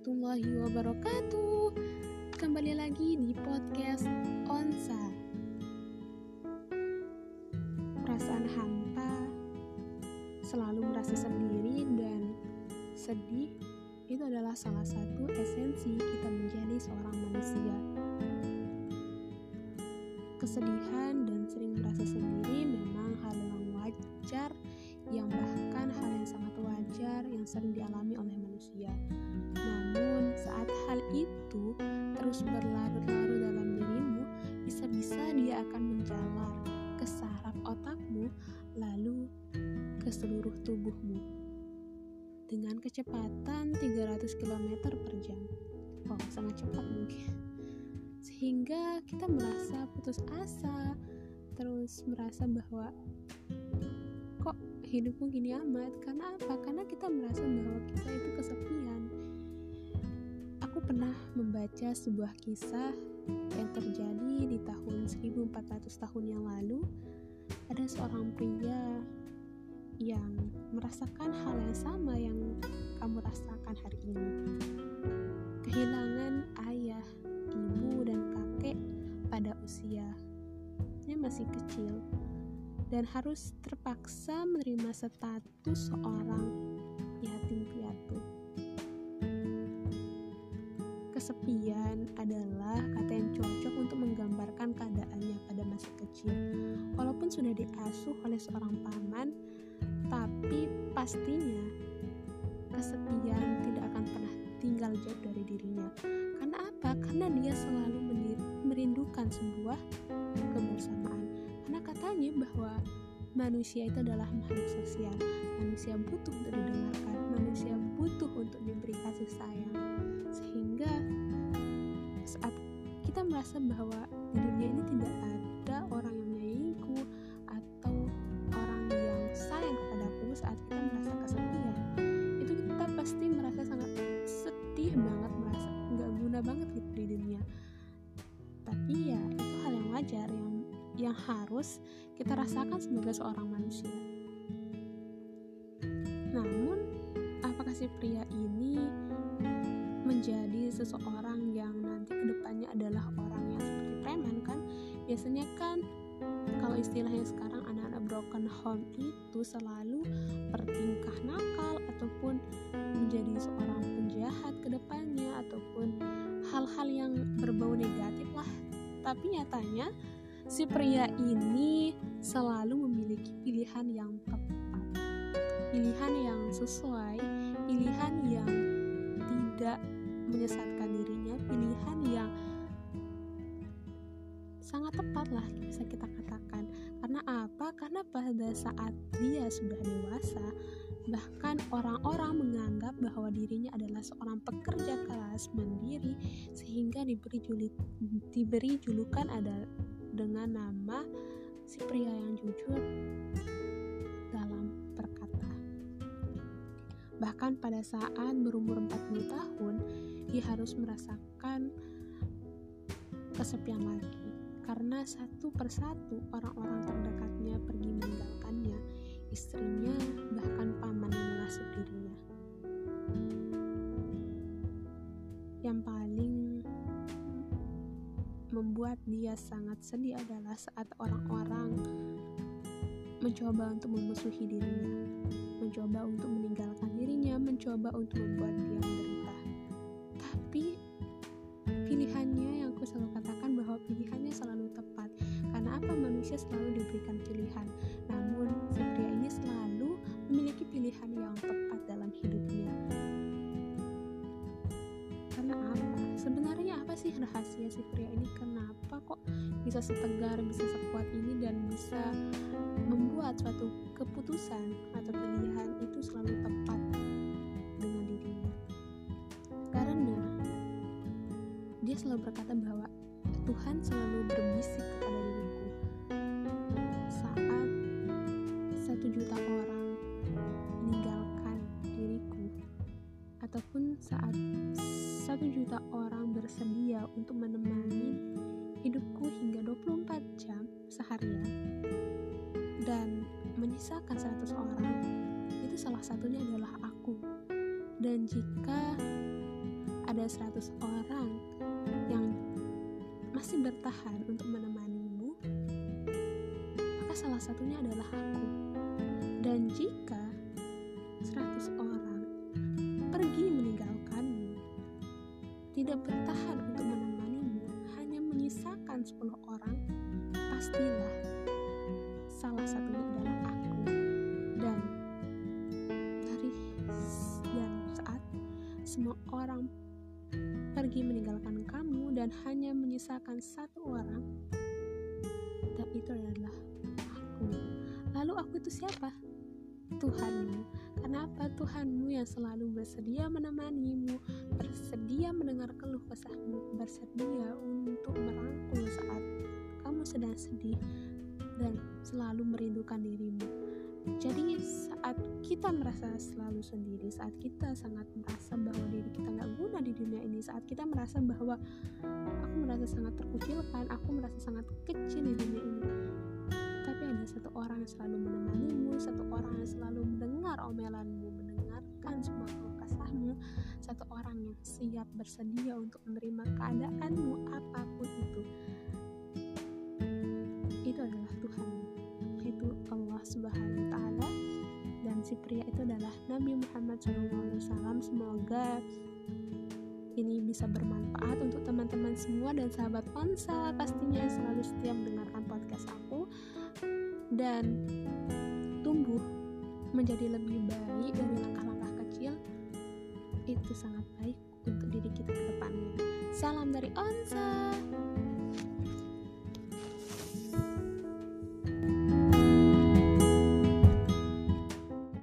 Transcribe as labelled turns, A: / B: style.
A: warahmatullahi wabarakatuh. Kembali lagi di podcast Onsa. Perasaan hampa Selalu merasa sendiri dan sedih Itu adalah salah satu esensi kita menjadi seorang manusia. Kesedihan dan sering merasa sendiri memang hal yang wajar yang bahkan hal yang sangat wajar yang sering dialami oleh manusia. Saat hal itu terus berlarut-larut dalam dirimu, bisa-bisa dia akan menjalar ke saraf otakmu, lalu ke seluruh tubuhmu. Dengan kecepatan 300 km per jam. Oh, sangat cepat mungkin. Sehingga kita merasa putus asa, terus merasa bahwa kok hidupmu gini amat karena apa karena kita merasa bahwa kita itu kesepian pernah membaca sebuah kisah yang terjadi di tahun 1400 tahun yang lalu ada seorang pria yang merasakan hal yang sama yang kamu rasakan hari ini kehilangan ayah, ibu, dan kakek pada usianya masih kecil dan harus terpaksa menerima status seorang yatim piatu. Kesepian adalah kata yang cocok untuk menggambarkan keadaannya pada masa kecil. Walaupun sudah diasuh oleh seorang paman, tapi pastinya kesepian tidak akan pernah tinggal jauh dari dirinya. Karena apa? Karena dia selalu merindukan sebuah kebersamaan karena katanya bahwa manusia itu adalah makhluk sosial. Manusia butuh untuk didengarkan. Manusia butuh untuk diberi kasih sayang. Sehingga saat kita merasa bahwa di dunia ini tidak ada orang yang menyayangiku atau orang yang sayang kepadaku saat kita merasa kesepian itu kita pasti merasa sangat sedih banget merasa nggak guna banget gitu di dunia. Tapi ya itu hal yang wajar yang yang harus kita rasakan sebagai seorang manusia. Namun, apakah si pria ini menjadi seseorang yang nanti ke depannya adalah orang yang seperti preman kan? Biasanya kan kalau istilahnya sekarang anak-anak broken home itu selalu bertingkah nakal ataupun menjadi seorang penjahat ke depannya ataupun hal-hal yang berbau negatif lah. Tapi nyatanya si pria ini selalu memiliki pilihan yang tepat, pilihan yang sesuai, pilihan yang tidak menyesatkan dirinya, pilihan yang sangat tepat lah bisa kita katakan. Karena apa? Karena pada saat dia sudah dewasa, bahkan orang-orang menganggap bahwa dirinya adalah seorang pekerja keras mandiri sehingga diberi juli, diberi julukan adalah dengan nama si pria yang jujur dalam berkata. Bahkan pada saat berumur 40 tahun, dia harus merasakan kesepian lagi karena satu persatu orang-orang terdekatnya pergi meninggalkannya, istrinya sangat sedih adalah saat orang-orang mencoba untuk memusuhi dirinya, mencoba untuk meninggalkan dirinya, mencoba untuk membuat dia menderita. Tapi pilihannya yang aku selalu katakan bahwa pilihannya selalu tepat. Karena apa manusia selalu diberikan pilihan, namun si pria ini selalu memiliki pilihan yang tepat dalam hidupnya. Karena apa? Sebenarnya apa sih rahasia si pria ini? Kenapa kok bisa setegar, bisa sekuat ini dan bisa membuat suatu keputusan atau pilihan itu selalu tepat dengan dirinya? Karena dia selalu berkata bahwa Tuhan selalu berbisik kepada diriku saat satu juta orang ataupun saat satu juta orang bersedia untuk menemani hidupku hingga 24 jam seharian dan menyisakan 100 orang itu salah satunya adalah aku dan jika ada 100 orang yang masih bertahan untuk menemanimu, maka salah satunya adalah aku. Dan jika orang, pastilah salah satunya adalah aku. Dan dari dan saat semua orang pergi meninggalkan kamu dan hanya menyisakan satu orang dan itu adalah aku lalu aku itu siapa Tuhanmu. Kenapa Tuhanmu yang selalu bersedia menemanimu bersedia mendengar keluh kesahmu bersedia untuk merangkul saat kamu sedang sedih dan selalu merindukan dirimu? Jadi saat kita merasa selalu sendiri, saat kita sangat merasa bahwa diri kita nggak guna di dunia ini, saat kita merasa bahwa aku merasa sangat terkucilkan, aku merasa sangat kecil di dunia ini, ada satu orang yang selalu menemanimu, satu orang yang selalu mendengar omelanmu, mendengarkan semua kesahmu, satu orang yang siap bersedia untuk menerima keadaanmu apa pun itu. Itu adalah Tuhan. Itu Allah Subhanahu wa taala. Dan si pria itu adalah Nabi Muhammad SAW. Semoga ini bisa bermanfaat untuk teman-teman semua dan sahabat Onsa. Pastinya selalu setia mendengarkan podcast aku dan tumbuh menjadi lebih baik dari langkah-langkah kecil itu sangat baik untuk diri kita ke depannya. Salam dari Onsa.